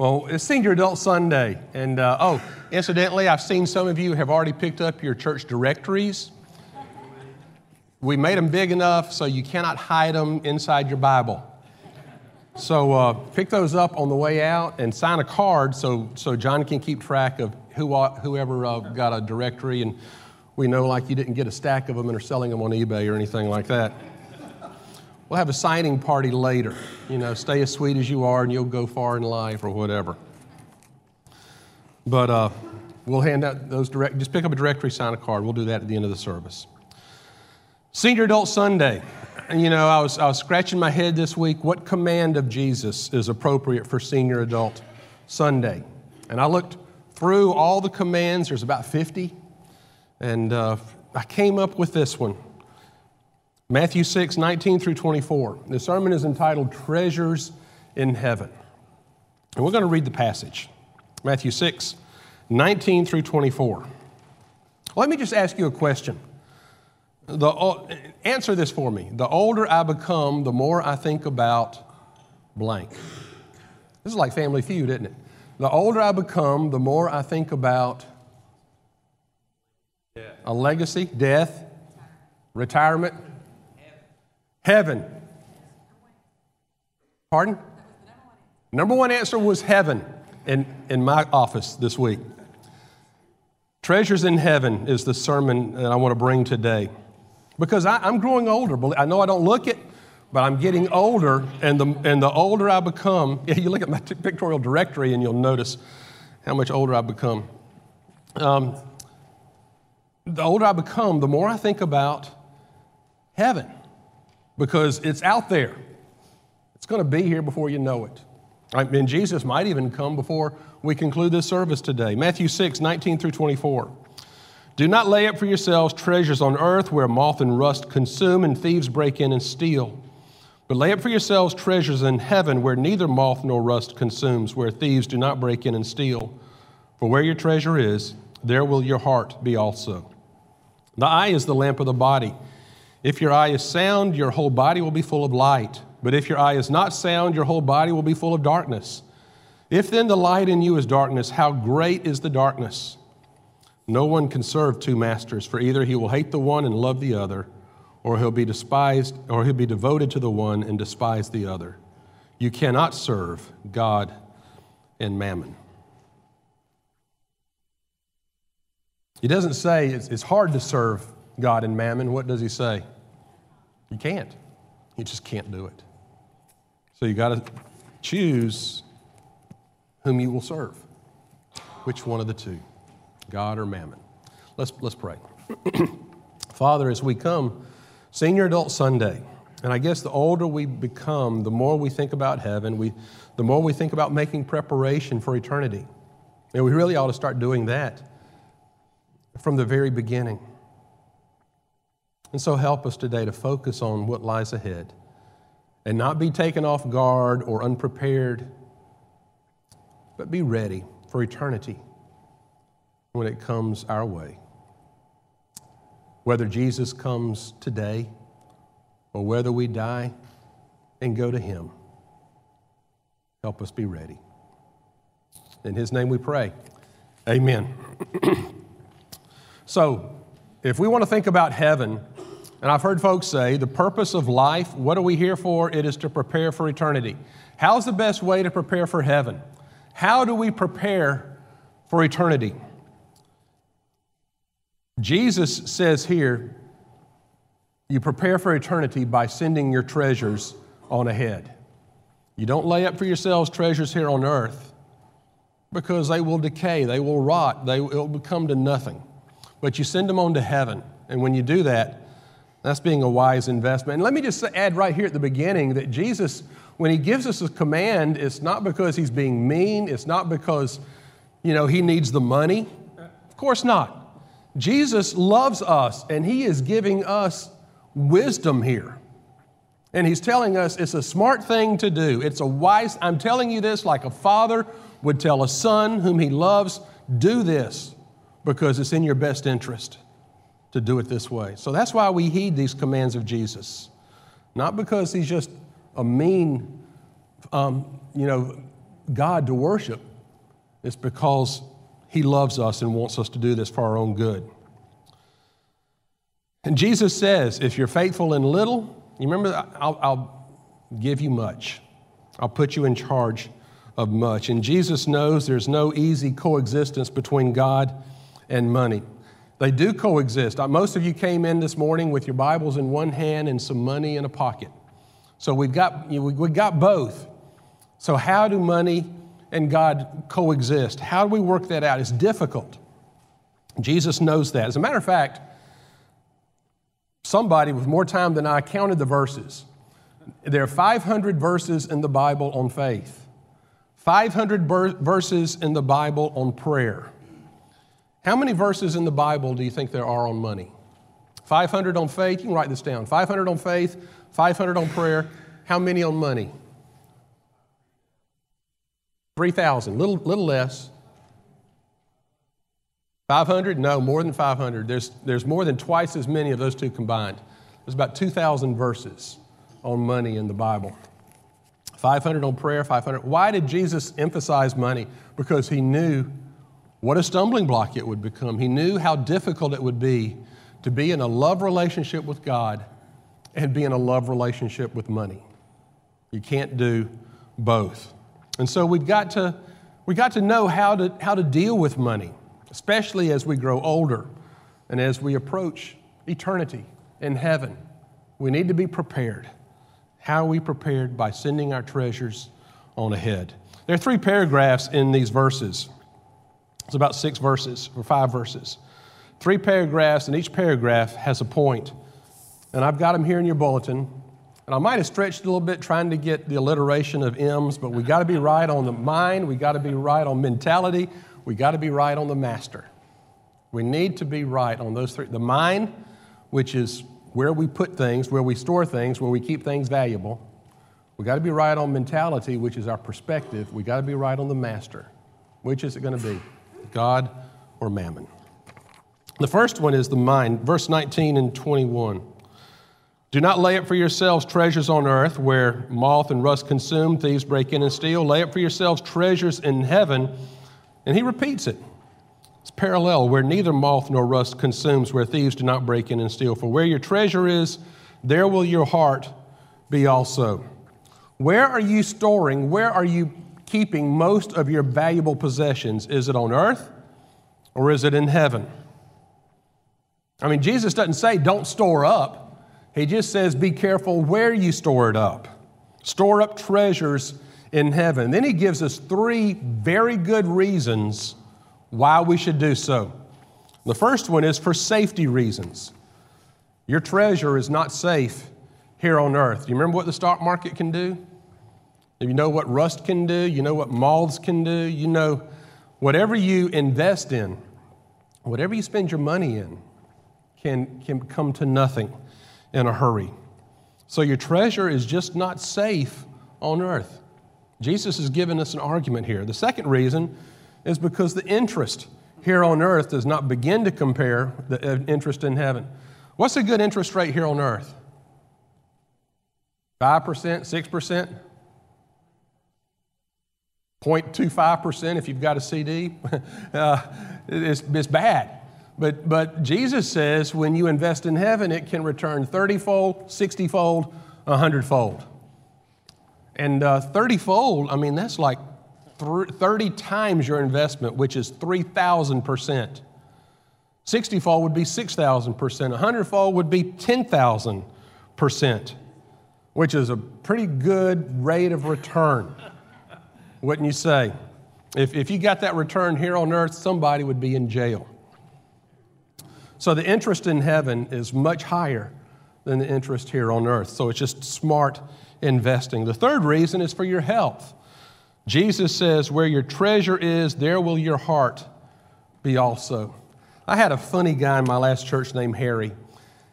Well, it's Senior Adult Sunday. And uh, oh, incidentally, I've seen some of you have already picked up your church directories. We made them big enough so you cannot hide them inside your Bible. So uh, pick those up on the way out and sign a card so, so John can keep track of who, whoever uh, got a directory and we know like you didn't get a stack of them and are selling them on eBay or anything like that. We'll have a signing party later. You know, stay as sweet as you are and you'll go far in life or whatever. But uh, we'll hand out those direct, just pick up a directory, sign a card. We'll do that at the end of the service. Senior Adult Sunday. You know, I was, I was scratching my head this week. What command of Jesus is appropriate for Senior Adult Sunday? And I looked through all the commands, there's about 50, and uh, I came up with this one. Matthew 6, 19 through 24. The sermon is entitled Treasures in Heaven. And we're going to read the passage Matthew 6, 19 through 24. Let me just ask you a question. The, answer this for me. The older I become, the more I think about blank. This is like Family Feud, isn't it? The older I become, the more I think about a legacy, death, retirement, Heaven. Pardon? Number one answer was heaven in, in my office this week. Treasures in Heaven is the sermon that I want to bring today. Because I, am growing older. I know I don't look it, but I'm getting older, and the, and the older I become, yeah, you look at my pictorial directory and you'll notice how much older I've become. Um, the older I become, the more I think about heaven because it's out there. It's going to be here before you know it. And Jesus might even come before we conclude this service today. Matthew 6, 19 through 24. Do not lay up for yourselves treasures on earth where moth and rust consume and thieves break in and steal. But lay up for yourselves treasures in heaven where neither moth nor rust consumes, where thieves do not break in and steal. For where your treasure is, there will your heart be also. The eye is the lamp of the body. If your eye is sound, your whole body will be full of light. But if your eye is not sound, your whole body will be full of darkness. If then the light in you is darkness, how great is the darkness? No one can serve two masters, for either he will hate the one and love the other, or he'll be despised, or he'll be devoted to the one and despise the other. You cannot serve God and mammon. He doesn't say it's, it's hard to serve God and mammon, what does he say? You can't. You just can't do it. So you got to choose whom you will serve. Which one of the two, God or mammon? Let's, let's pray. Father, as we come, Senior Adult Sunday, and I guess the older we become, the more we think about heaven, we, the more we think about making preparation for eternity. And we really ought to start doing that from the very beginning. And so help us today to focus on what lies ahead and not be taken off guard or unprepared, but be ready for eternity when it comes our way. Whether Jesus comes today or whether we die and go to Him, help us be ready. In His name we pray. Amen. so, if we want to think about heaven, and I've heard folks say the purpose of life, what are we here for? It is to prepare for eternity. How's the best way to prepare for heaven? How do we prepare for eternity? Jesus says here, you prepare for eternity by sending your treasures on ahead. You don't lay up for yourselves treasures here on earth because they will decay, they will rot, they will become to nothing. But you send them on to heaven. And when you do that, that's being a wise investment. And let me just add right here at the beginning that Jesus, when he gives us a command, it's not because he's being mean, it's not because, you know, he needs the money. Of course not. Jesus loves us and he is giving us wisdom here. And he's telling us it's a smart thing to do. It's a wise, I'm telling you this like a father would tell a son whom he loves, do this because it's in your best interest to do it this way. So that's why we heed these commands of Jesus. Not because he's just a mean, um, you know, God to worship, it's because He loves us and wants us to do this for our own good. And Jesus says, if you're faithful in little, you remember, I'll, I'll give you much. I'll put you in charge of much. And Jesus knows there's no easy coexistence between God and money. They do coexist. Uh, most of you came in this morning with your Bibles in one hand and some money in a pocket. So we've got, you know, we've got both. So, how do money and God coexist? How do we work that out? It's difficult. Jesus knows that. As a matter of fact, somebody with more time than I counted the verses. There are 500 verses in the Bible on faith, 500 ber- verses in the Bible on prayer. How many verses in the Bible do you think there are on money? 500 on faith, you can write this down. 500 on faith, 500 on prayer. How many on money? 3,000, little, little less. 500? No, more than 500. There's, there's more than twice as many of those two combined. There's about 2,000 verses on money in the Bible. 500 on prayer, 500. Why did Jesus emphasize money? Because he knew what a stumbling block it would become. He knew how difficult it would be to be in a love relationship with God and be in a love relationship with money. You can't do both. And so we've got to, we got to know how to, how to deal with money especially as we grow older and as we approach eternity in heaven. We need to be prepared. How are we prepared? By sending our treasures on ahead. There are three paragraphs in these verses. It's about six verses or five verses. Three paragraphs, and each paragraph has a point. And I've got them here in your bulletin. And I might have stretched a little bit trying to get the alliteration of M's, but we got to be right on the mind, we got to be right on mentality, we got to be right on the master. We need to be right on those three. The mind, which is where we put things, where we store things, where we keep things valuable. We got to be right on mentality, which is our perspective. We got to be right on the master. Which is it going to be? God or mammon? The first one is the mind, verse 19 and 21. Do not lay up for yourselves treasures on earth where moth and rust consume, thieves break in and steal. Lay up for yourselves treasures in heaven and he repeats it. It's parallel, where neither moth nor rust consumes, where thieves do not break in and steal. For where your treasure is, there will your heart be also. Where are you storing, where are you keeping most of your valuable possessions? Is it on earth or is it in heaven? I mean, Jesus doesn't say don't store up, He just says be careful where you store it up. Store up treasures in heaven. Then he gives us three very good reasons why we should do so. The first one is for safety reasons. Your treasure is not safe here on earth. Do you remember what the stock market can do? You know what rust can do, you know what moths can do, you know whatever you invest in, whatever you spend your money in, can, can come to nothing in a hurry. So your treasure is just not safe on earth. Jesus has given us an argument here. The second reason is because the interest here on earth does not begin to compare the uh, interest in heaven. What's a good interest rate here on earth? 5%, 6%? 0.25% if you've got a CD. uh, it's, it's bad. But, but Jesus says when you invest in heaven, it can return 30 fold, 60 fold, 100 fold. And uh, 30 fold, I mean, that's like 30 times your investment, which is 3,000%. 60 fold would be 6,000%. 100 fold would be 10,000%, which is a pretty good rate of return, wouldn't you say? If, if you got that return here on earth, somebody would be in jail. So the interest in heaven is much higher than the interest here on earth. So it's just smart investing. The third reason is for your health. Jesus says, Where your treasure is, there will your heart be also. I had a funny guy in my last church named Harry.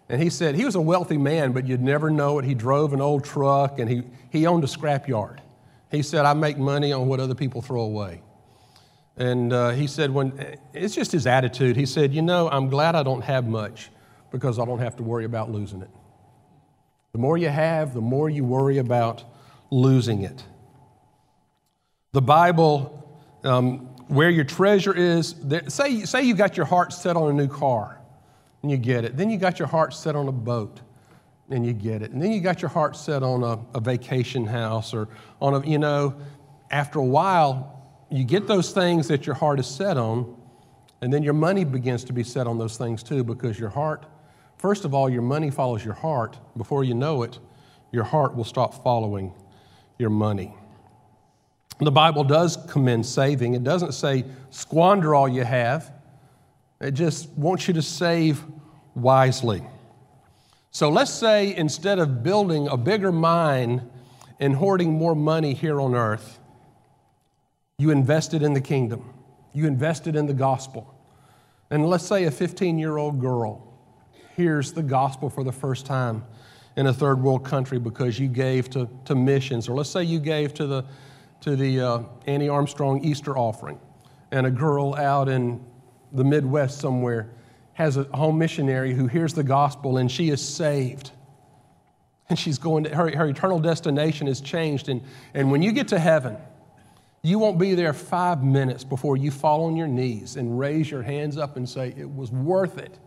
And he said he was a wealthy man, but you'd never know it. He drove an old truck and he, he owned a scrapyard. He said, I make money on what other people throw away. And uh, he said, when it's just his attitude. He said, You know, I'm glad I don't have much because I don't have to worry about losing it. The more you have, the more you worry about losing it. The Bible, um, where your treasure is, there, say, say you got your heart set on a new car and you get it. Then you got your heart set on a boat and you get it. And then you got your heart set on a, a vacation house or on a, you know, after a while, you get those things that your heart is set on, and then your money begins to be set on those things too because your heart, first of all, your money follows your heart. Before you know it, your heart will stop following your money. The Bible does commend saving. It doesn't say squander all you have, it just wants you to save wisely. So let's say instead of building a bigger mine and hoarding more money here on earth, you invested in the kingdom, you invested in the gospel. And let's say a 15 year old girl hears the gospel for the first time in a third world country because you gave to, to missions, or let's say you gave to the, to the uh, Annie Armstrong Easter offering, and a girl out in the Midwest somewhere has a home missionary who hears the gospel and she is saved. And she's going to, her, her eternal destination is changed. And, and when you get to heaven, you won't be there five minutes before you fall on your knees and raise your hands up and say, It was worth it.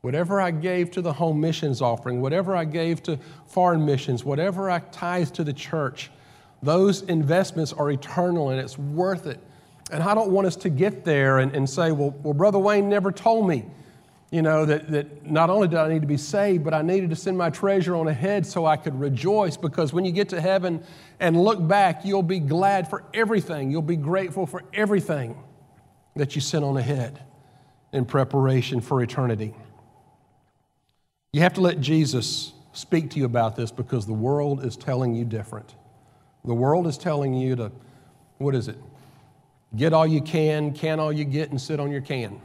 Whatever I gave to the home missions offering, whatever I gave to foreign missions, whatever I tithe to the church, those investments are eternal and it's worth it. And I don't want us to get there and, and say, well, well, Brother Wayne never told me, you know, that, that not only did I need to be saved, but I needed to send my treasure on ahead so I could rejoice. Because when you get to heaven and look back, you'll be glad for everything. You'll be grateful for everything that you sent on ahead in preparation for eternity. You have to let Jesus speak to you about this because the world is telling you different. The world is telling you to, what is it? Get all you can, can all you get, and sit on your can.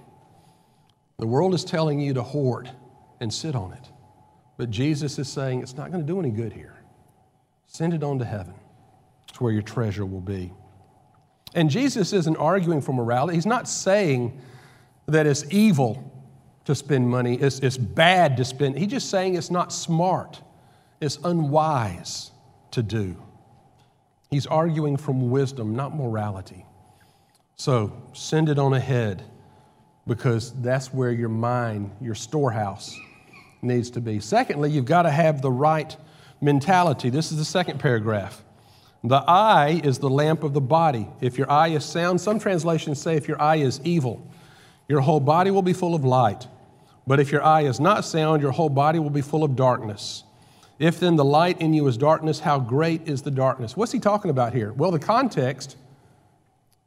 The world is telling you to hoard and sit on it. But Jesus is saying it's not going to do any good here. Send it on to heaven. It's where your treasure will be. And Jesus isn't arguing for morality. He's not saying that it's evil to spend money. It's, it's bad to spend. He's just saying it's not smart, it's unwise to do. He's arguing from wisdom, not morality. So send it on ahead because that's where your mind, your storehouse, needs to be. Secondly, you've got to have the right mentality. This is the second paragraph. The eye is the lamp of the body. If your eye is sound, some translations say if your eye is evil, your whole body will be full of light. But if your eye is not sound, your whole body will be full of darkness. If then the light in you is darkness, how great is the darkness? What's he talking about here? Well, the context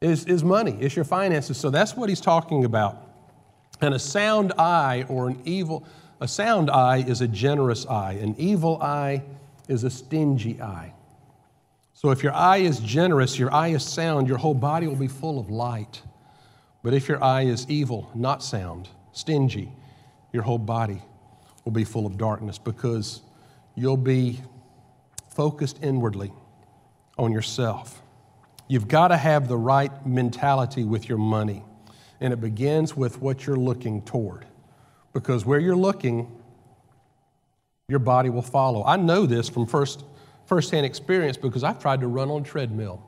is, is money, it's your finances. So that's what he's talking about. And a sound eye or an evil, a sound eye is a generous eye. An evil eye is a stingy eye. So if your eye is generous, your eye is sound, your whole body will be full of light. But if your eye is evil, not sound, stingy, your whole body will be full of darkness because you'll be focused inwardly on yourself. You've got to have the right mentality with your money, and it begins with what you're looking toward. Because where you're looking, your body will follow. I know this from first firsthand experience because I've tried to run on treadmill.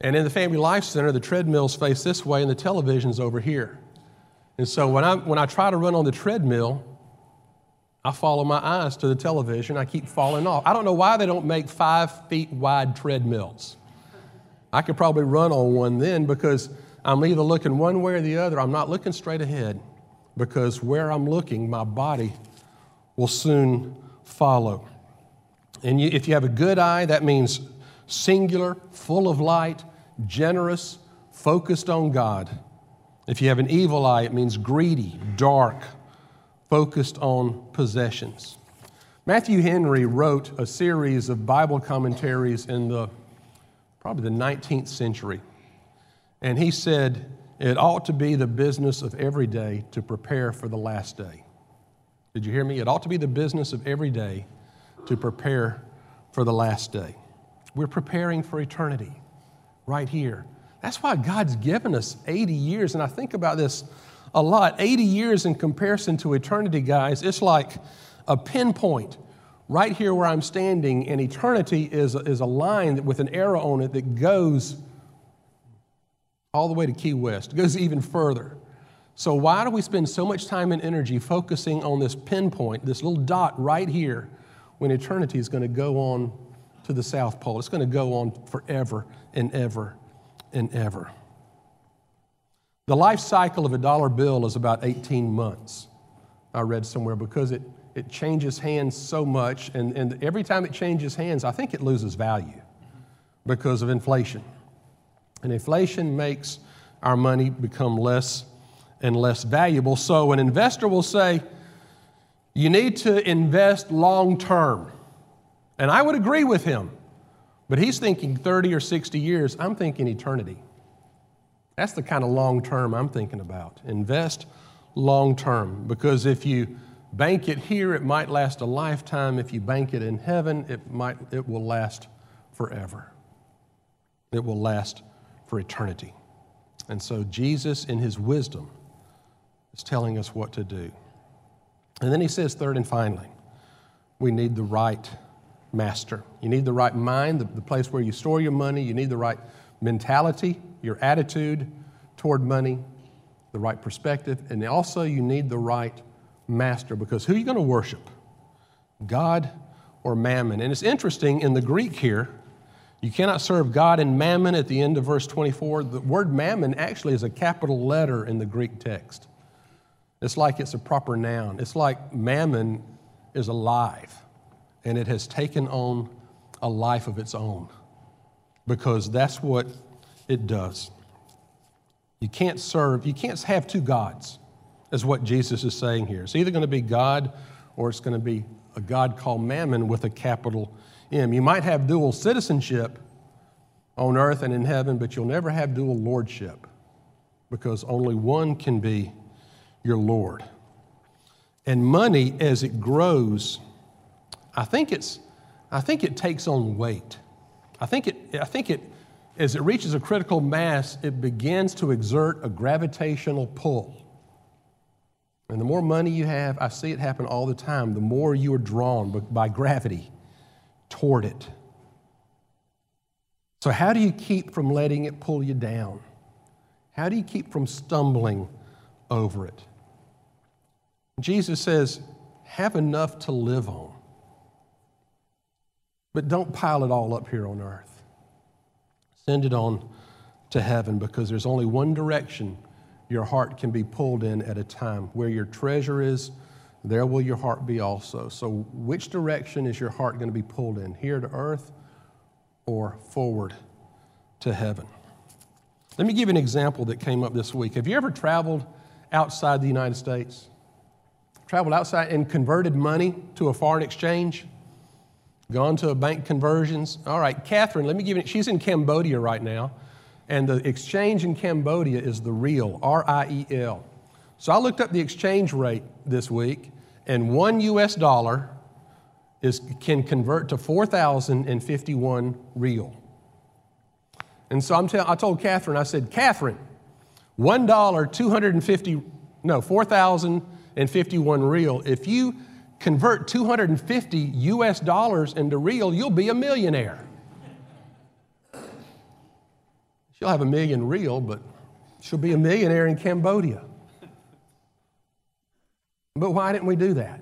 And in the Family Life Center, the treadmill's face this way and the television's over here. And so when I, when I try to run on the treadmill, I follow my eyes to the television. I keep falling off. I don't know why they don't make five feet wide treadmills. I could probably run on one then because I'm either looking one way or the other. I'm not looking straight ahead because where I'm looking, my body will soon follow. And you, if you have a good eye, that means singular, full of light, generous, focused on God. If you have an evil eye, it means greedy, dark, focused on possessions. Matthew Henry wrote a series of Bible commentaries in the probably the 19th century. And he said, It ought to be the business of every day to prepare for the last day. Did you hear me? It ought to be the business of every day to prepare for the last day. We're preparing for eternity right here. That's why God's given us 80 years. And I think about this a lot. 80 years in comparison to eternity, guys, it's like a pinpoint right here where I'm standing, and eternity is, is a line with an arrow on it that goes all the way to Key West, it goes even further. So, why do we spend so much time and energy focusing on this pinpoint, this little dot right here, when eternity is going to go on to the South Pole? It's going to go on forever and ever and ever. The life cycle of a dollar bill is about 18 months, I read somewhere, because it, it changes hands so much, and, and every time it changes hands, I think it loses value because of inflation. And inflation makes our money become less and less valuable. So an investor will say, you need to invest long term. And I would agree with him. But he's thinking 30 or 60 years. I'm thinking eternity. That's the kind of long term I'm thinking about. Invest long term. Because if you bank it here, it might last a lifetime. If you bank it in heaven, it, might, it will last forever. It will last for eternity. And so Jesus, in his wisdom, is telling us what to do. And then he says, third and finally, we need the right master. You need the right mind, the, the place where you store your money. You need the right mentality, your attitude toward money, the right perspective. And also, you need the right master because who are you going to worship? God or mammon? And it's interesting in the Greek here, you cannot serve God and mammon at the end of verse 24. The word mammon actually is a capital letter in the Greek text. It's like it's a proper noun. It's like mammon is alive and it has taken on a life of its own because that's what it does. You can't serve, you can't have two gods, is what Jesus is saying here. It's either going to be God or it's going to be a God called Mammon with a capital M. You might have dual citizenship on earth and in heaven, but you'll never have dual lordship because only one can be your Lord. And money, as it grows, I think, it's, I think it takes on weight. I think, it, I think it, as it reaches a critical mass, it begins to exert a gravitational pull. And the more money you have, I see it happen all the time, the more you are drawn by gravity toward it. So, how do you keep from letting it pull you down? How do you keep from stumbling over it? Jesus says, have enough to live on. But don't pile it all up here on earth. Send it on to heaven because there's only one direction your heart can be pulled in at a time. Where your treasure is, there will your heart be also. So, which direction is your heart going to be pulled in? Here to earth or forward to heaven? Let me give you an example that came up this week. Have you ever traveled outside the United States? Traveled outside and converted money to a foreign exchange? Gone to a bank conversions? All right, Catherine, let me give you, she's in Cambodia right now, and the exchange in Cambodia is the riel, R I E L. So I looked up the exchange rate this week, and one US dollar is, can convert to 4,051 riel. And so I'm tell, I told Catherine, I said, Catherine, $1, 250, no, 4,051 riel. If you convert 250 US dollars into riel, you'll be a millionaire. She'll have a million riel, but she'll be a millionaire in Cambodia. But why didn't we do that?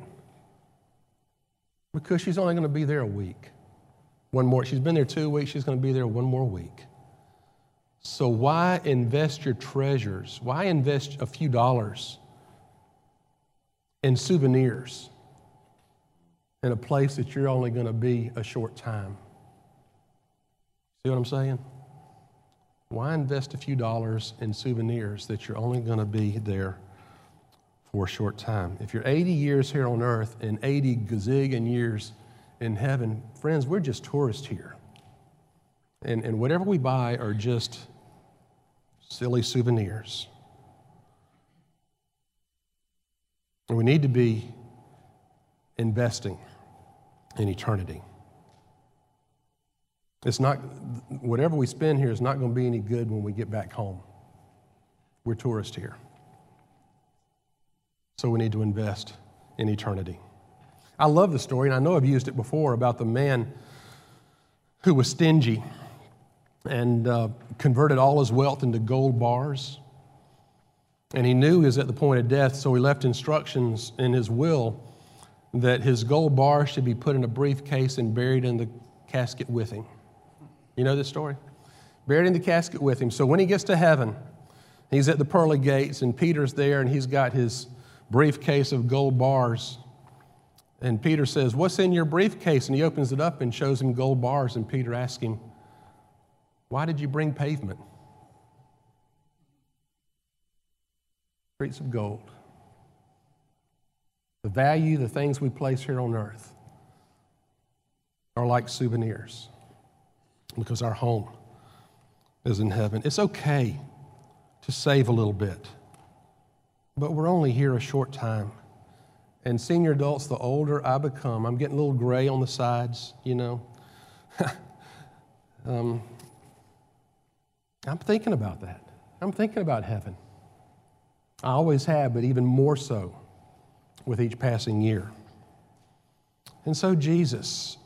Because she's only going to be there a week. One more. She's been there two weeks. She's going to be there one more week. So why invest your treasures? Why invest a few dollars in souvenirs? in a place that you're only going to be a short time. See what I'm saying? Why invest a few dollars in souvenirs that you're only going to be there for a short time? If you're 80 years here on earth and 80 gazillion years in heaven, friends, we're just tourists here. And, and whatever we buy are just silly souvenirs. And we need to be investing in eternity. It's not, whatever we spend here is not going to be any good when we get back home. We're tourists here. So we need to invest in eternity. I love the story, and I know I've used it before about the man who was stingy and uh, converted all his wealth into gold bars. And he knew he was at the point of death, so he left instructions in his will that his gold bar should be put in a briefcase and buried in the casket with him. You know this story? Buried in the casket with him. So when he gets to heaven, he's at the pearly gates, and Peter's there, and he's got his briefcase of gold bars. And Peter says, What's in your briefcase? And he opens it up and shows him gold bars. And Peter asks him, Why did you bring pavement? Streets of gold. The value, the things we place here on earth are like souvenirs because our home is in heaven. It's okay to save a little bit, but we're only here a short time. And senior adults, the older I become, I'm getting a little gray on the sides, you know. um, I'm thinking about that. I'm thinking about heaven. I always have, but even more so with each passing year. And so Jesus,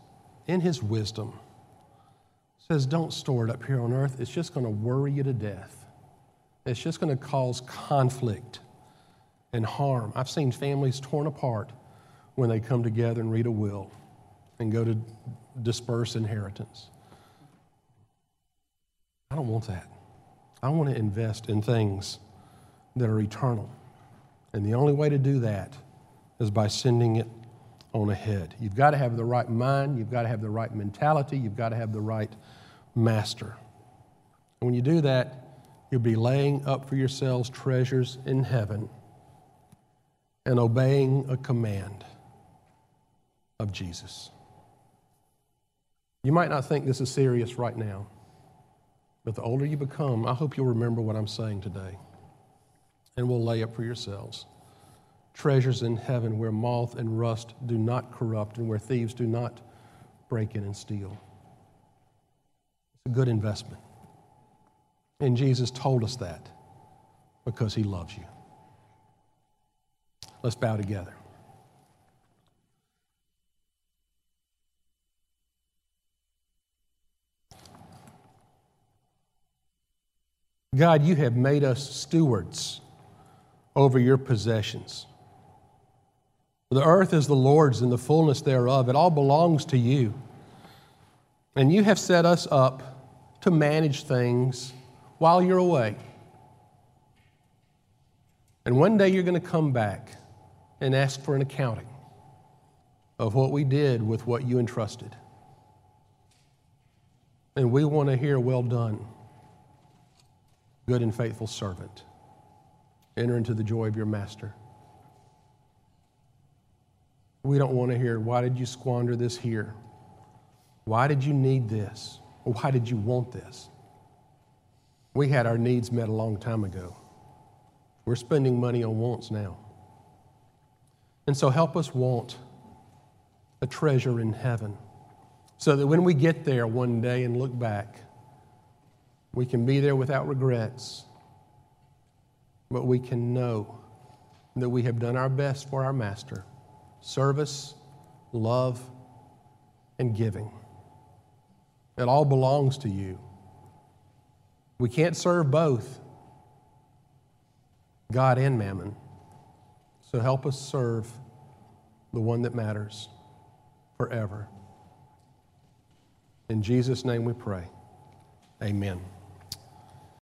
in his wisdom, says, Don't store it up here on earth. It's just going to worry you to death. It's just going to cause conflict and harm. I've seen families torn apart when they come together and read a will and go to disperse inheritance. I don't want that. I want to invest in things that are eternal. And the only way to do that is by sending it on ahead. You've got to have the right mind, you've got to have the right mentality, you've got to have the right master. And when you do that, you'll be laying up for yourselves treasures in heaven and obeying a command of Jesus. You might not think this is serious right now, but the older you become, I hope you'll remember what I'm saying today and will lay up for yourselves treasures in heaven where moth and rust do not corrupt and where thieves do not break in and steal. It's a good investment. And Jesus told us that because he loves you. Let's bow together. God, you have made us stewards over your possessions. The earth is the Lord's and the fullness thereof. It all belongs to you. And you have set us up to manage things while you're away. And one day you're going to come back and ask for an accounting of what we did with what you entrusted. And we want to hear, well done, good and faithful servant. Enter into the joy of your master. We don't want to hear, why did you squander this here? Why did you need this? Why did you want this? We had our needs met a long time ago. We're spending money on wants now. And so help us want a treasure in heaven so that when we get there one day and look back, we can be there without regrets, but we can know that we have done our best for our Master service, love, and giving. It all belongs to you. We can't serve both God and mammon. So help us serve the one that matters forever. In Jesus' name we pray. Amen.